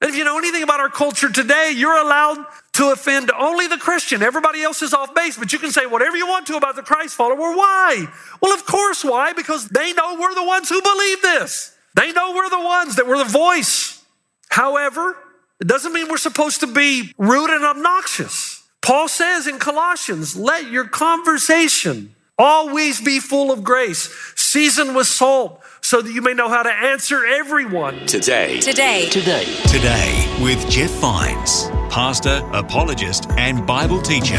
And if you know anything about our culture today, you're allowed to offend only the Christian. Everybody else is off base, but you can say whatever you want to about the Christ follower. Why? Well, of course, why? Because they know we're the ones who believe this. They know we're the ones that we're the voice. However, it doesn't mean we're supposed to be rude and obnoxious. Paul says in Colossians, let your conversation always be full of grace, seasoned with salt so that you may know how to answer everyone. Today. Today. Today. Today with Jeff Vines, pastor, apologist, and Bible teacher.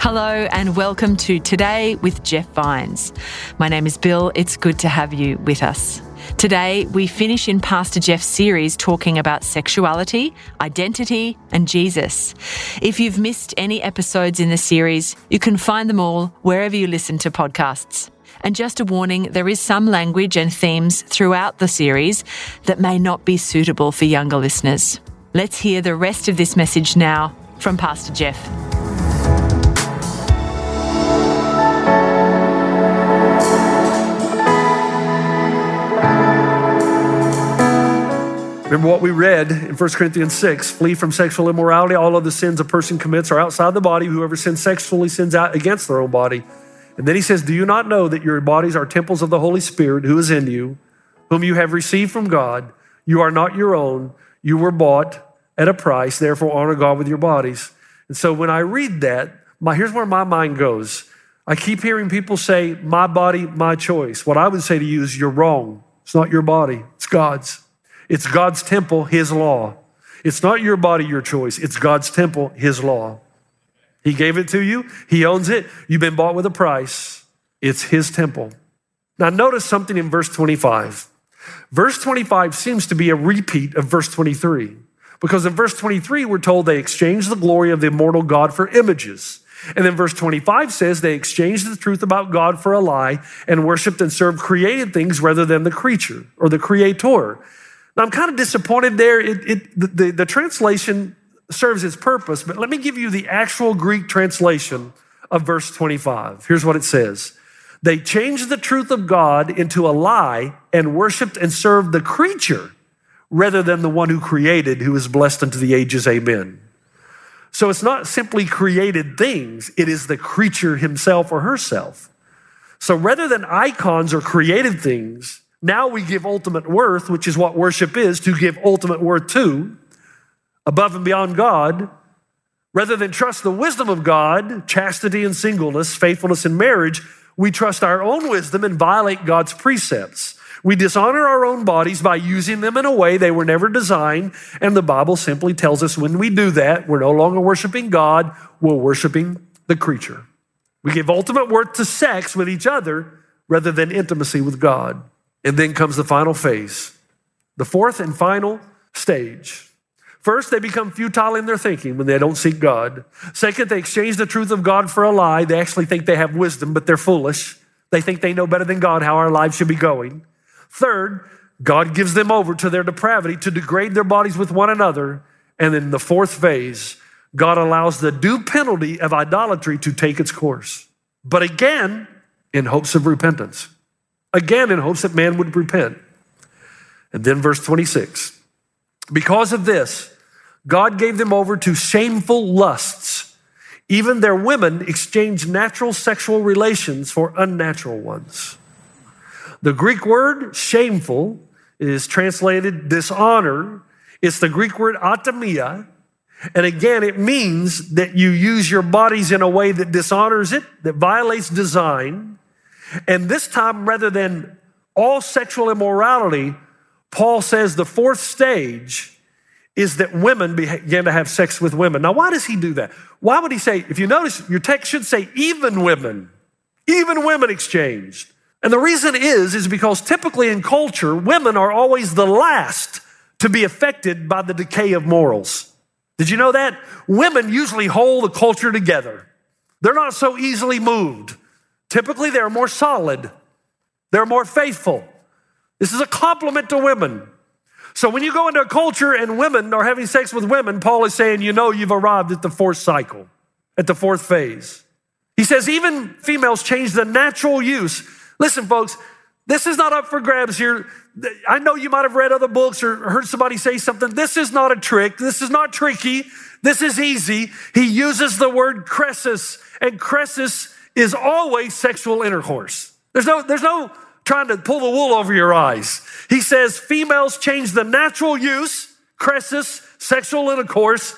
Hello and welcome to Today with Jeff Vines. My name is Bill. It's good to have you with us. Today, we finish in Pastor Jeff's series talking about sexuality, identity, and Jesus. If you've missed any episodes in the series, you can find them all wherever you listen to podcasts. And just a warning there is some language and themes throughout the series that may not be suitable for younger listeners. Let's hear the rest of this message now from Pastor Jeff. Remember what we read in 1 Corinthians 6 flee from sexual immorality. All of the sins a person commits are outside the body. Whoever sins sexually sins out against their own body. And then he says, Do you not know that your bodies are temples of the Holy Spirit who is in you, whom you have received from God? You are not your own. You were bought at a price. Therefore, honor God with your bodies. And so when I read that, my, here's where my mind goes. I keep hearing people say, My body, my choice. What I would say to you is, You're wrong. It's not your body, it's God's. It's God's temple, His law. It's not your body, your choice. It's God's temple, His law. He gave it to you, He owns it. You've been bought with a price. It's His temple. Now, notice something in verse 25. Verse 25 seems to be a repeat of verse 23, because in verse 23, we're told they exchanged the glory of the immortal God for images. And then verse 25 says they exchanged the truth about God for a lie and worshiped and served created things rather than the creature or the creator. Now, I'm kind of disappointed there. It, it, the, the, the translation serves its purpose, but let me give you the actual Greek translation of verse 25. Here's what it says They changed the truth of God into a lie and worshiped and served the creature rather than the one who created, who is blessed unto the ages. Amen. So it's not simply created things, it is the creature himself or herself. So rather than icons or created things, now we give ultimate worth, which is what worship is, to give ultimate worth to, above and beyond God, rather than trust the wisdom of God, chastity and singleness, faithfulness in marriage, we trust our own wisdom and violate God's precepts. We dishonor our own bodies by using them in a way they were never designed. And the Bible simply tells us when we do that, we're no longer worshiping God, we're worshiping the creature. We give ultimate worth to sex with each other rather than intimacy with God. And then comes the final phase, the fourth and final stage. First, they become futile in their thinking when they don't seek God. Second, they exchange the truth of God for a lie. They actually think they have wisdom, but they're foolish. They think they know better than God how our lives should be going. Third, God gives them over to their depravity to degrade their bodies with one another. And then the fourth phase, God allows the due penalty of idolatry to take its course. But again, in hopes of repentance again in hopes that man would repent. And then verse 26 because of this, God gave them over to shameful lusts. Even their women exchanged natural sexual relations for unnatural ones. The Greek word shameful is translated dishonor. It's the Greek word atimia. And again, it means that you use your bodies in a way that dishonors it, that violates design, and this time, rather than all sexual immorality, Paul says the fourth stage is that women began to have sex with women. Now, why does he do that? Why would he say, if you notice, your text should say even women, even women exchanged. And the reason is, is because typically in culture, women are always the last to be affected by the decay of morals. Did you know that? Women usually hold the culture together. They're not so easily moved. Typically, they're more solid. They're more faithful. This is a compliment to women. So when you go into a culture and women are having sex with women, Paul is saying, you know, you've arrived at the fourth cycle, at the fourth phase. He says, even females change the natural use. Listen, folks, this is not up for grabs here. I know you might have read other books or heard somebody say something. This is not a trick. This is not tricky. This is easy. He uses the word chresis, and chresis is always sexual intercourse. There's no, there's no trying to pull the wool over your eyes. He says females change the natural use, chresis, sexual intercourse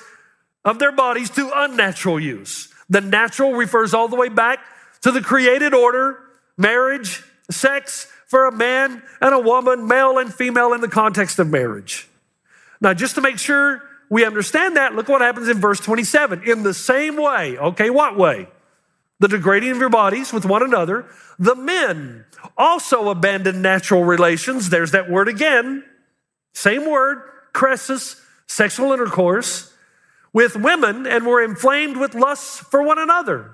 of their bodies to unnatural use. The natural refers all the way back to the created order, marriage, sex for a man and a woman, male and female in the context of marriage. Now, just to make sure we understand that, look what happens in verse 27. In the same way, okay, what way? The degrading of your bodies with one another, the men also abandoned natural relations. There's that word again. Same word, chresis, sexual intercourse, with women and were inflamed with lusts for one another.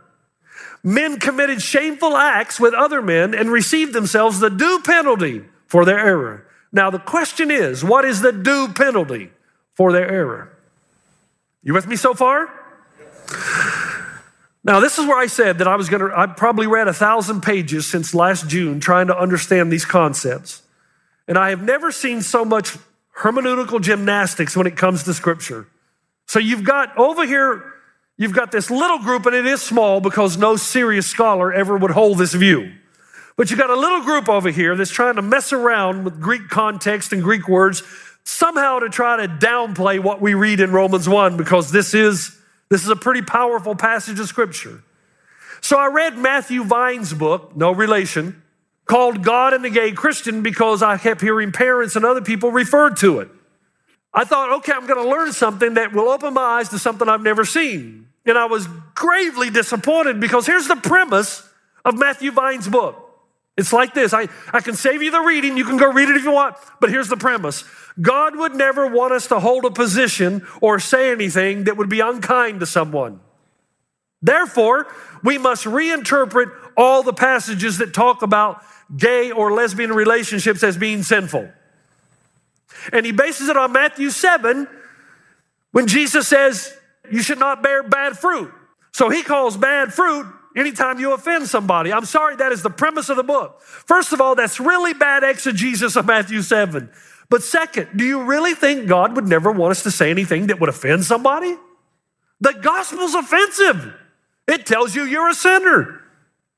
Men committed shameful acts with other men and received themselves the due penalty for their error. Now, the question is what is the due penalty for their error? You with me so far? Now, this is where I said that I was going to, I probably read a thousand pages since last June trying to understand these concepts. And I have never seen so much hermeneutical gymnastics when it comes to scripture. So you've got over here, you've got this little group, and it is small because no serious scholar ever would hold this view. But you've got a little group over here that's trying to mess around with Greek context and Greek words somehow to try to downplay what we read in Romans 1 because this is this is a pretty powerful passage of scripture. So I read Matthew Vines' book, no relation, called God and the Gay Christian because I kept hearing parents and other people refer to it. I thought, okay, I'm going to learn something that will open my eyes to something I've never seen. And I was gravely disappointed because here's the premise of Matthew Vines' book. It's like this. I, I can save you the reading. You can go read it if you want. But here's the premise God would never want us to hold a position or say anything that would be unkind to someone. Therefore, we must reinterpret all the passages that talk about gay or lesbian relationships as being sinful. And he bases it on Matthew 7 when Jesus says, You should not bear bad fruit. So he calls bad fruit anytime you offend somebody. I'm sorry, that is the premise of the book. First of all, that's really bad exegesis of Matthew 7. But second, do you really think God would never want us to say anything that would offend somebody? The gospel's offensive. It tells you you're a sinner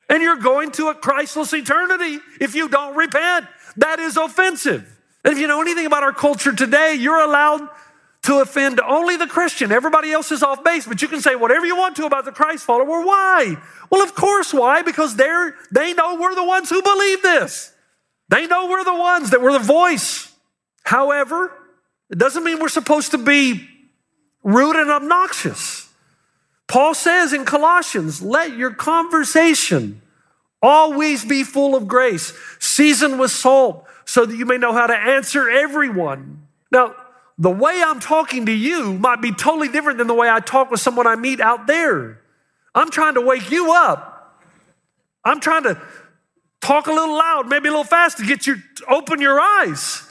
and you're going to a Christless eternity if you don't repent. That is offensive. And if you know anything about our culture today, you're allowed to offend only the Christian. Everybody else is off base, but you can say whatever you want to about the Christ follower. Why? Well, of course, why? Because they're, they know we're the ones who believe this. They know we're the ones that we're the voice. However, it doesn't mean we're supposed to be rude and obnoxious. Paul says in Colossians, let your conversation always be full of grace, seasoned with salt, so that you may know how to answer everyone. Now, the way I'm talking to you might be totally different than the way I talk with someone I meet out there. I'm trying to wake you up. I'm trying to talk a little loud, maybe a little fast to get you open your eyes.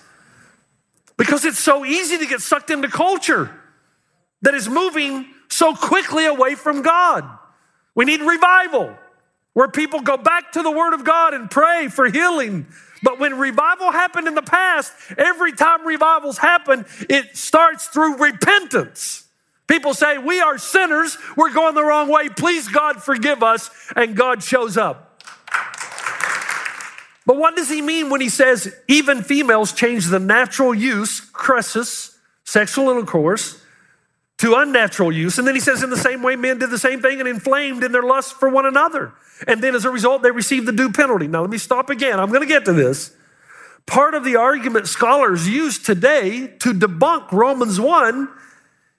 Because it's so easy to get sucked into culture that is moving so quickly away from God. We need revival where people go back to the Word of God and pray for healing but when revival happened in the past, every time revivals happen, it starts through repentance. People say, We are sinners, we're going the wrong way. Please, God, forgive us. And God shows up. But what does he mean when he says even females change the natural use, chresis, sexual intercourse, to unnatural use? And then he says, in the same way, men did the same thing and inflamed in their lust for one another. And then as a result, they received the due penalty. Now, let me stop again. I'm going to get to this. Part of the argument scholars use today to debunk Romans 1,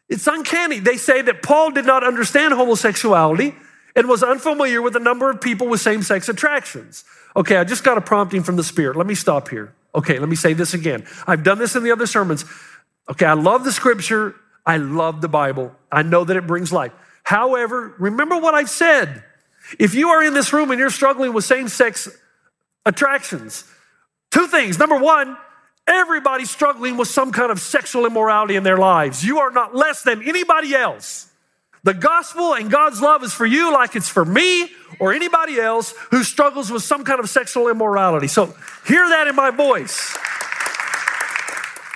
it's uncanny. They say that Paul did not understand homosexuality and was unfamiliar with a number of people with same sex attractions. Okay, I just got a prompting from the Spirit. Let me stop here. Okay, let me say this again. I've done this in the other sermons. Okay, I love the scripture. I love the Bible. I know that it brings life. However, remember what I've said. If you are in this room and you're struggling with same sex attractions, two things. Number one, everybody's struggling with some kind of sexual immorality in their lives. You are not less than anybody else. The gospel and God's love is for you like it's for me or anybody else who struggles with some kind of sexual immorality. So hear that in my voice.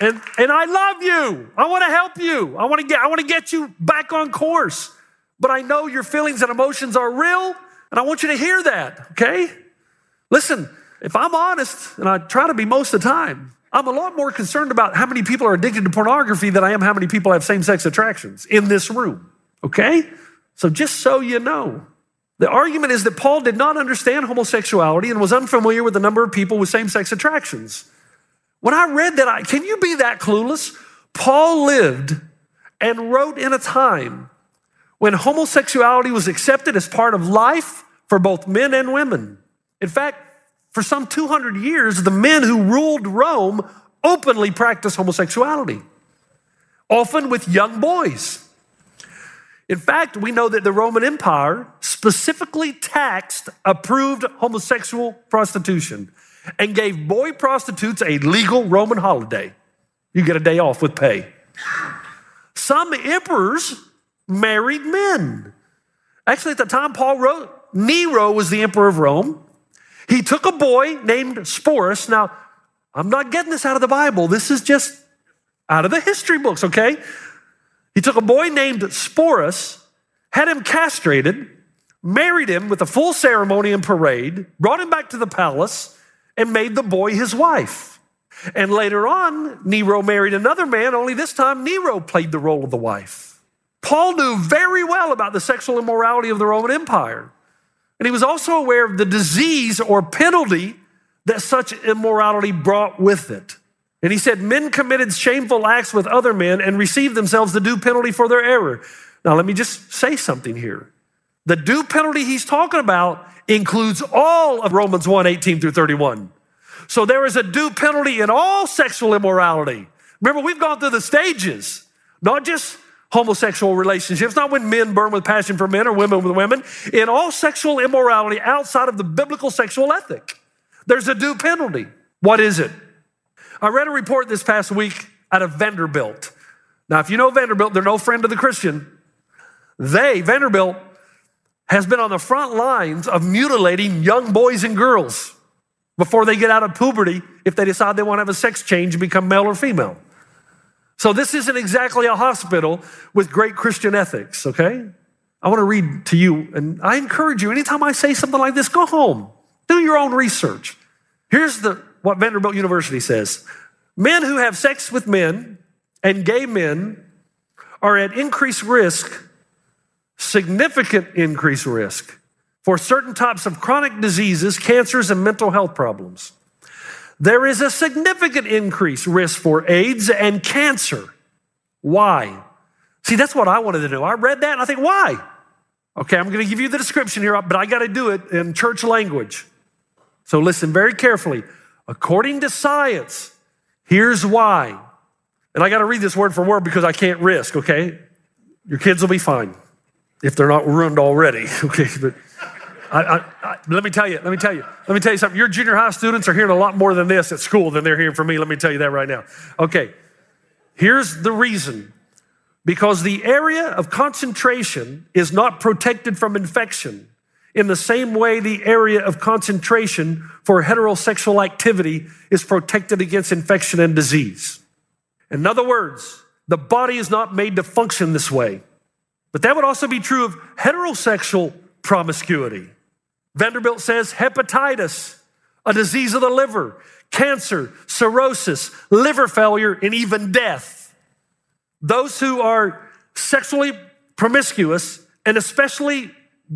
And, and I love you. I want to help you. I want to get I want to get you back on course. But I know your feelings and emotions are real, and I want you to hear that, okay? Listen, if I'm honest, and I try to be most of the time, I'm a lot more concerned about how many people are addicted to pornography than I am how many people have same sex attractions in this room. Okay? So just so you know, the argument is that Paul did not understand homosexuality and was unfamiliar with the number of people with same sex attractions. When I read that, I, can you be that clueless? Paul lived and wrote in a time when homosexuality was accepted as part of life for both men and women. In fact, for some 200 years, the men who ruled Rome openly practiced homosexuality, often with young boys. In fact, we know that the Roman Empire specifically taxed approved homosexual prostitution and gave boy prostitutes a legal Roman holiday. You get a day off with pay. Some emperors married men. Actually, at the time Paul wrote, Nero was the emperor of Rome. He took a boy named Sporus. Now, I'm not getting this out of the Bible. This is just out of the history books, okay? He took a boy named Sporus, had him castrated, married him with a full ceremony and parade, brought him back to the palace, and made the boy his wife. And later on, Nero married another man, only this time Nero played the role of the wife. Paul knew very well about the sexual immorality of the Roman Empire. And he was also aware of the disease or penalty that such immorality brought with it. And he said, Men committed shameful acts with other men and received themselves the due penalty for their error. Now, let me just say something here. The due penalty he's talking about includes all of Romans 1 18 through 31. So there is a due penalty in all sexual immorality. Remember, we've gone through the stages, not just homosexual relationships, not when men burn with passion for men or women with women, in all sexual immorality outside of the biblical sexual ethic. There's a due penalty. What is it? I read a report this past week out of Vanderbilt. Now, if you know Vanderbilt, they're no friend of the Christian. They, Vanderbilt, has been on the front lines of mutilating young boys and girls before they get out of puberty if they decide they want to have a sex change and become male or female. So, this isn't exactly a hospital with great Christian ethics, okay? I want to read to you, and I encourage you, anytime I say something like this, go home, do your own research. Here's the what Vanderbilt University says men who have sex with men and gay men are at increased risk, significant increased risk, for certain types of chronic diseases, cancers, and mental health problems. There is a significant increased risk for AIDS and cancer. Why? See, that's what I wanted to know. I read that and I think, why? Okay, I'm going to give you the description here, but I got to do it in church language. So listen very carefully. According to science, here's why. And I got to read this word for word because I can't risk, okay? Your kids will be fine if they're not ruined already, okay? But I, I, I, let me tell you, let me tell you, let me tell you something. Your junior high students are hearing a lot more than this at school than they're hearing from me. Let me tell you that right now. Okay, here's the reason because the area of concentration is not protected from infection in the same way the area of concentration for heterosexual activity is protected against infection and disease. In other words, the body is not made to function this way. But that would also be true of heterosexual promiscuity. Vanderbilt says hepatitis, a disease of the liver, cancer, cirrhosis, liver failure, and even death. Those who are sexually promiscuous, and especially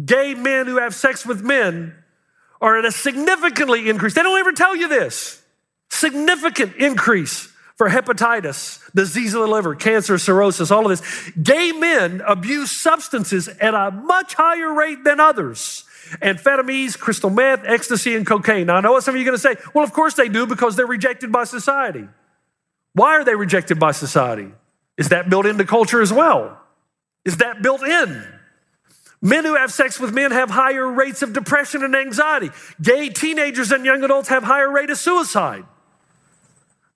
gay men who have sex with men are at a significantly increase. They don't ever tell you this. Significant increase for hepatitis, disease of the liver, cancer, cirrhosis, all of this. Gay men abuse substances at a much higher rate than others. Amphetamines, crystal meth, ecstasy, and cocaine. Now, I know what some of you are going to say. Well, of course they do because they're rejected by society. Why are they rejected by society? Is that built into culture as well? Is that built in? Men who have sex with men have higher rates of depression and anxiety. Gay teenagers and young adults have higher rate of suicide.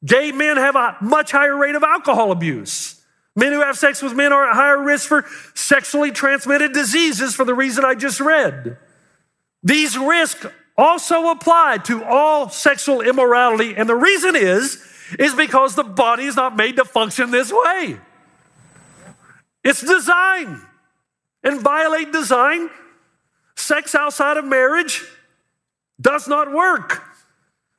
Gay men have a much higher rate of alcohol abuse. Men who have sex with men are at higher risk for sexually transmitted diseases for the reason I just read. These risks also apply to all sexual immorality, and the reason is, is because the body is not made to function this way. It's design. And violate design, sex outside of marriage does not work.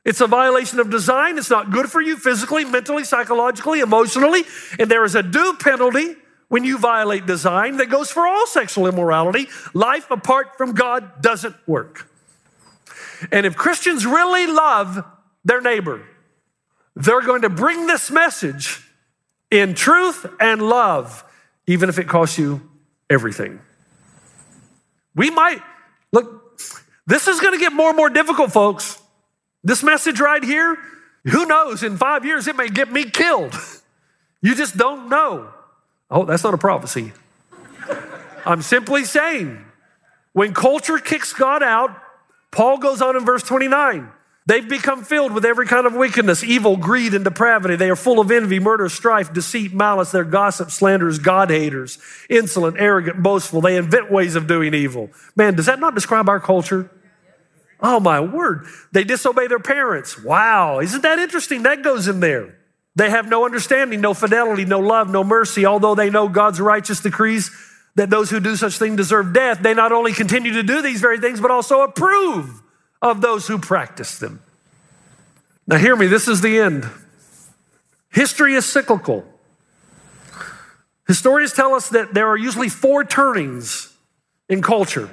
It's a violation of design. It's not good for you physically, mentally, psychologically, emotionally. And there is a due penalty when you violate design that goes for all sexual immorality. Life apart from God doesn't work. And if Christians really love their neighbor, they're going to bring this message in truth and love, even if it costs you everything. We might, look, this is going to get more and more difficult, folks. This message right here, who knows, in five years it may get me killed. You just don't know. Oh, that's not a prophecy. I'm simply saying, when culture kicks God out, Paul goes on in verse 29. They've become filled with every kind of wickedness, evil, greed, and depravity. They are full of envy, murder, strife, deceit, malice. They're gossip, slanderers, God haters, insolent, arrogant, boastful. They invent ways of doing evil. Man, does that not describe our culture? Oh, my word. They disobey their parents. Wow. Isn't that interesting? That goes in there. They have no understanding, no fidelity, no love, no mercy. Although they know God's righteous decrees that those who do such things deserve death, they not only continue to do these very things, but also approve of those who practice them. Now, hear me, this is the end. History is cyclical. Historians tell us that there are usually four turnings in culture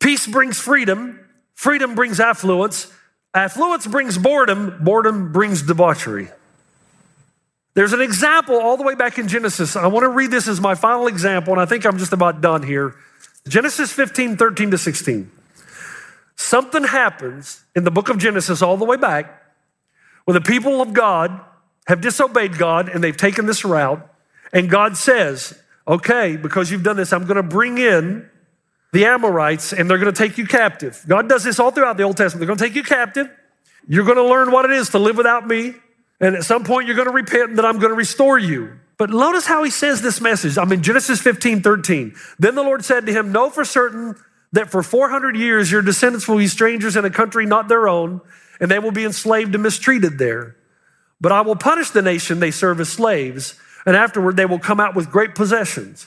peace brings freedom, Freedom brings affluence. Affluence brings boredom. Boredom brings debauchery. There's an example all the way back in Genesis. I want to read this as my final example, and I think I'm just about done here. Genesis 15, 13 to 16. Something happens in the book of Genesis all the way back when the people of God have disobeyed God and they've taken this route. And God says, Okay, because you've done this, I'm going to bring in the Amorites and they're going to take you captive. God does this all throughout the Old Testament. They're going to take you captive. You're going to learn what it is to live without me. And at some point, you're going to repent and then I'm going to restore you. But notice how he says this message. I'm in Genesis 15, 13. Then the Lord said to him, Know for certain that for 400 years your descendants will be strangers in a country not their own, and they will be enslaved and mistreated there. But I will punish the nation they serve as slaves, and afterward they will come out with great possessions.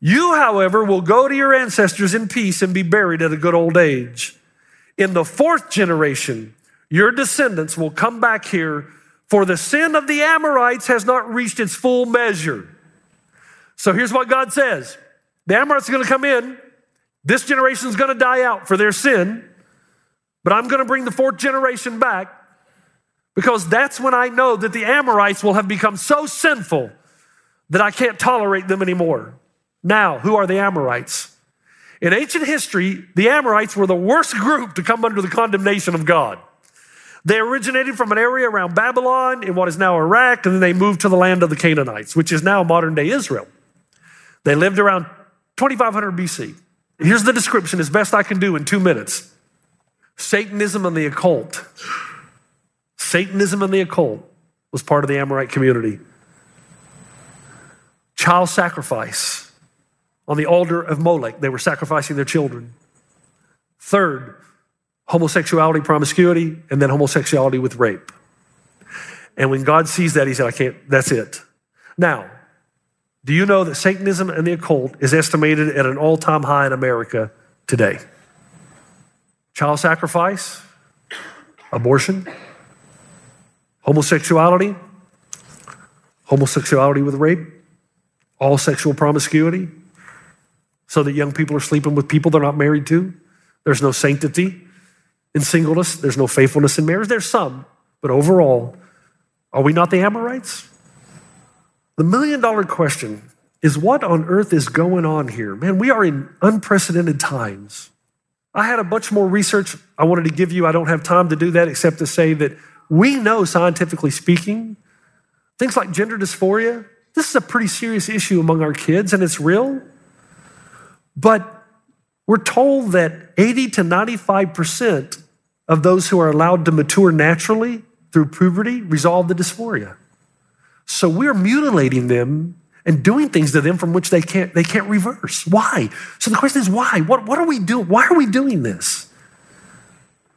You, however, will go to your ancestors in peace and be buried at a good old age. In the fourth generation, your descendants will come back here, for the sin of the Amorites has not reached its full measure. So here's what God says The Amorites are going to come in. This generation is going to die out for their sin, but I'm going to bring the fourth generation back because that's when I know that the Amorites will have become so sinful that I can't tolerate them anymore. Now, who are the Amorites? In ancient history, the Amorites were the worst group to come under the condemnation of God. They originated from an area around Babylon in what is now Iraq, and then they moved to the land of the Canaanites, which is now modern day Israel. They lived around 2500 BC. Here's the description as best I can do in two minutes Satanism and the occult. Satanism and the occult was part of the Amorite community. Child sacrifice on the altar of Molech. They were sacrificing their children. Third, homosexuality, promiscuity, and then homosexuality with rape. And when God sees that, he said, I can't, that's it. Now, do you know that Satanism and the occult is estimated at an all time high in America today? Child sacrifice, abortion, homosexuality, homosexuality with rape, all sexual promiscuity, so that young people are sleeping with people they're not married to. There's no sanctity in singleness, there's no faithfulness in marriage. There's some, but overall, Are we not the Amorites? The million dollar question is what on earth is going on here? Man, we are in unprecedented times. I had a bunch more research I wanted to give you. I don't have time to do that except to say that we know, scientifically speaking, things like gender dysphoria, this is a pretty serious issue among our kids and it's real. But we're told that 80 to 95% of those who are allowed to mature naturally through puberty resolve the dysphoria. So we're mutilating them and doing things to them from which they can't, they can't reverse. Why? So the question is why? What, what are we doing? Why are we doing this?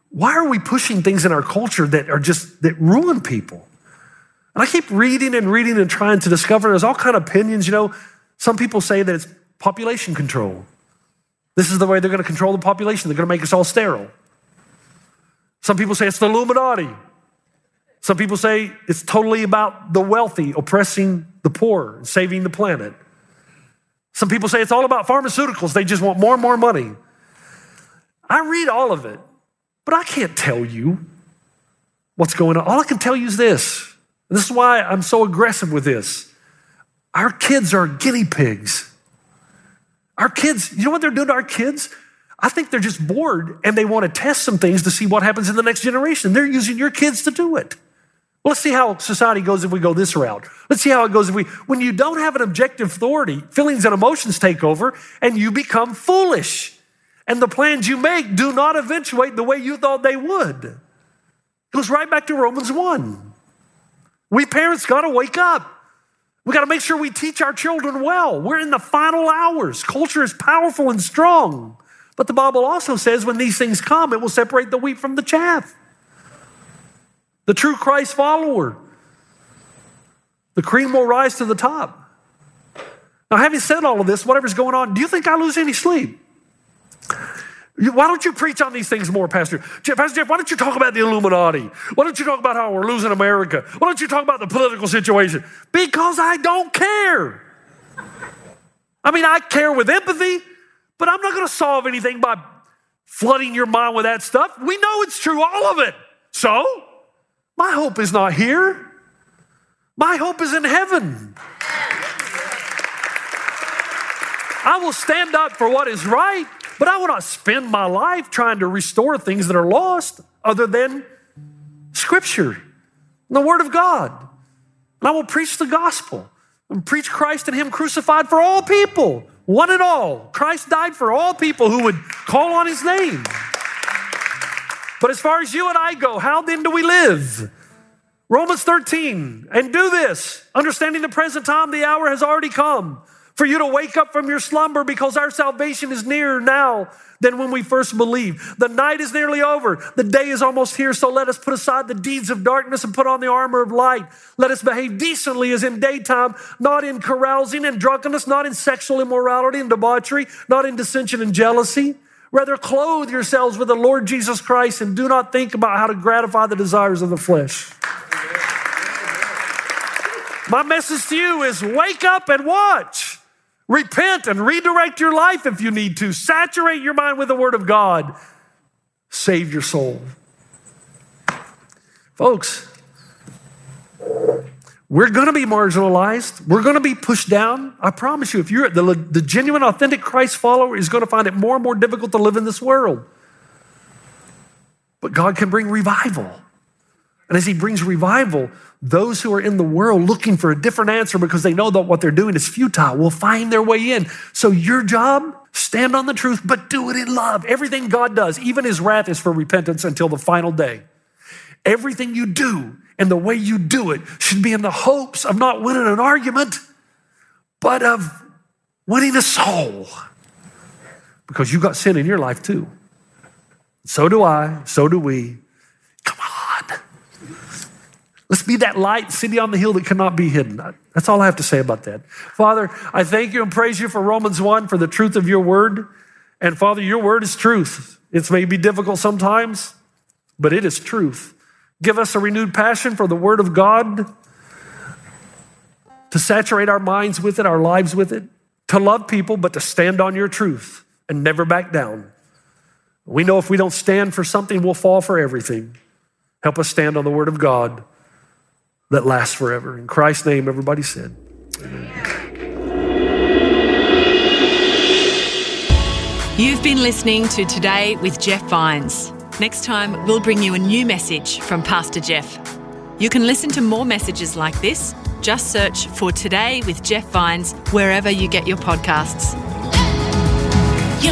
Why are we pushing things in our culture that are just that ruin people? And I keep reading and reading and trying to discover there's all kind of opinions. You know, some people say that it's population control. This is the way they're going to control the population. They're going to make us all sterile. Some people say it's the Illuminati. Some people say it's totally about the wealthy oppressing the poor and saving the planet. Some people say it's all about pharmaceuticals. They just want more and more money. I read all of it, but I can't tell you what's going on. All I can tell you is this. And this is why I'm so aggressive with this. Our kids are guinea pigs. Our kids, you know what they're doing to our kids? I think they're just bored and they want to test some things to see what happens in the next generation. They're using your kids to do it. Well, let's see how society goes if we go this route. Let's see how it goes if we, when you don't have an objective authority, feelings and emotions take over and you become foolish. And the plans you make do not eventuate the way you thought they would. It goes right back to Romans 1. We parents got to wake up. We got to make sure we teach our children well. We're in the final hours. Culture is powerful and strong. But the Bible also says when these things come, it will separate the wheat from the chaff the true Christ follower. The cream will rise to the top. Now, having said all of this, whatever's going on, do you think I lose any sleep? Why don't you preach on these things more, Pastor? Jeff, Pastor Jeff, why don't you talk about the Illuminati? Why don't you talk about how we're losing America? Why don't you talk about the political situation? Because I don't care. I mean, I care with empathy, but I'm not going to solve anything by flooding your mind with that stuff. We know it's true, all of it. So, my hope is not here. My hope is in heaven. I will stand up for what is right, but I will not spend my life trying to restore things that are lost other than Scripture, the Word of God. And I will preach the gospel and preach Christ and Him crucified for all people, one and all. Christ died for all people who would call on His name. But as far as you and I go, how then do we live? Romans 13, and do this, understanding the present time, the hour has already come for you to wake up from your slumber because our salvation is nearer now than when we first believed. The night is nearly over. The day is almost here. So let us put aside the deeds of darkness and put on the armor of light. Let us behave decently as in daytime, not in carousing and drunkenness, not in sexual immorality and debauchery, not in dissension and jealousy. Rather, clothe yourselves with the Lord Jesus Christ and do not think about how to gratify the desires of the flesh. My message to you is wake up and watch. Repent and redirect your life if you need to. Saturate your mind with the Word of God. Save your soul. Folks, we're going to be marginalized. We're going to be pushed down. I promise you, if you're the, the genuine, authentic Christ follower, is going to find it more and more difficult to live in this world. But God can bring revival. And as He brings revival, those who are in the world looking for a different answer because they know that what they're doing is futile will find their way in. So, your job, stand on the truth, but do it in love. Everything God does, even His wrath, is for repentance until the final day. Everything you do and the way you do it should be in the hopes of not winning an argument, but of winning a soul. Because you got sin in your life too. So do I, so do we. Let's be that light city on the hill that cannot be hidden. That's all I have to say about that. Father, I thank you and praise you for Romans 1 for the truth of your word. And Father, your word is truth. It may be difficult sometimes, but it is truth. Give us a renewed passion for the Word of God, to saturate our minds with it, our lives with it, to love people, but to stand on your truth and never back down. We know if we don't stand for something, we'll fall for everything. Help us stand on the Word of God. That lasts forever. In Christ's name, everybody said. You've been listening to Today with Jeff Vines. Next time, we'll bring you a new message from Pastor Jeff. You can listen to more messages like this. Just search for Today with Jeff Vines wherever you get your podcasts. You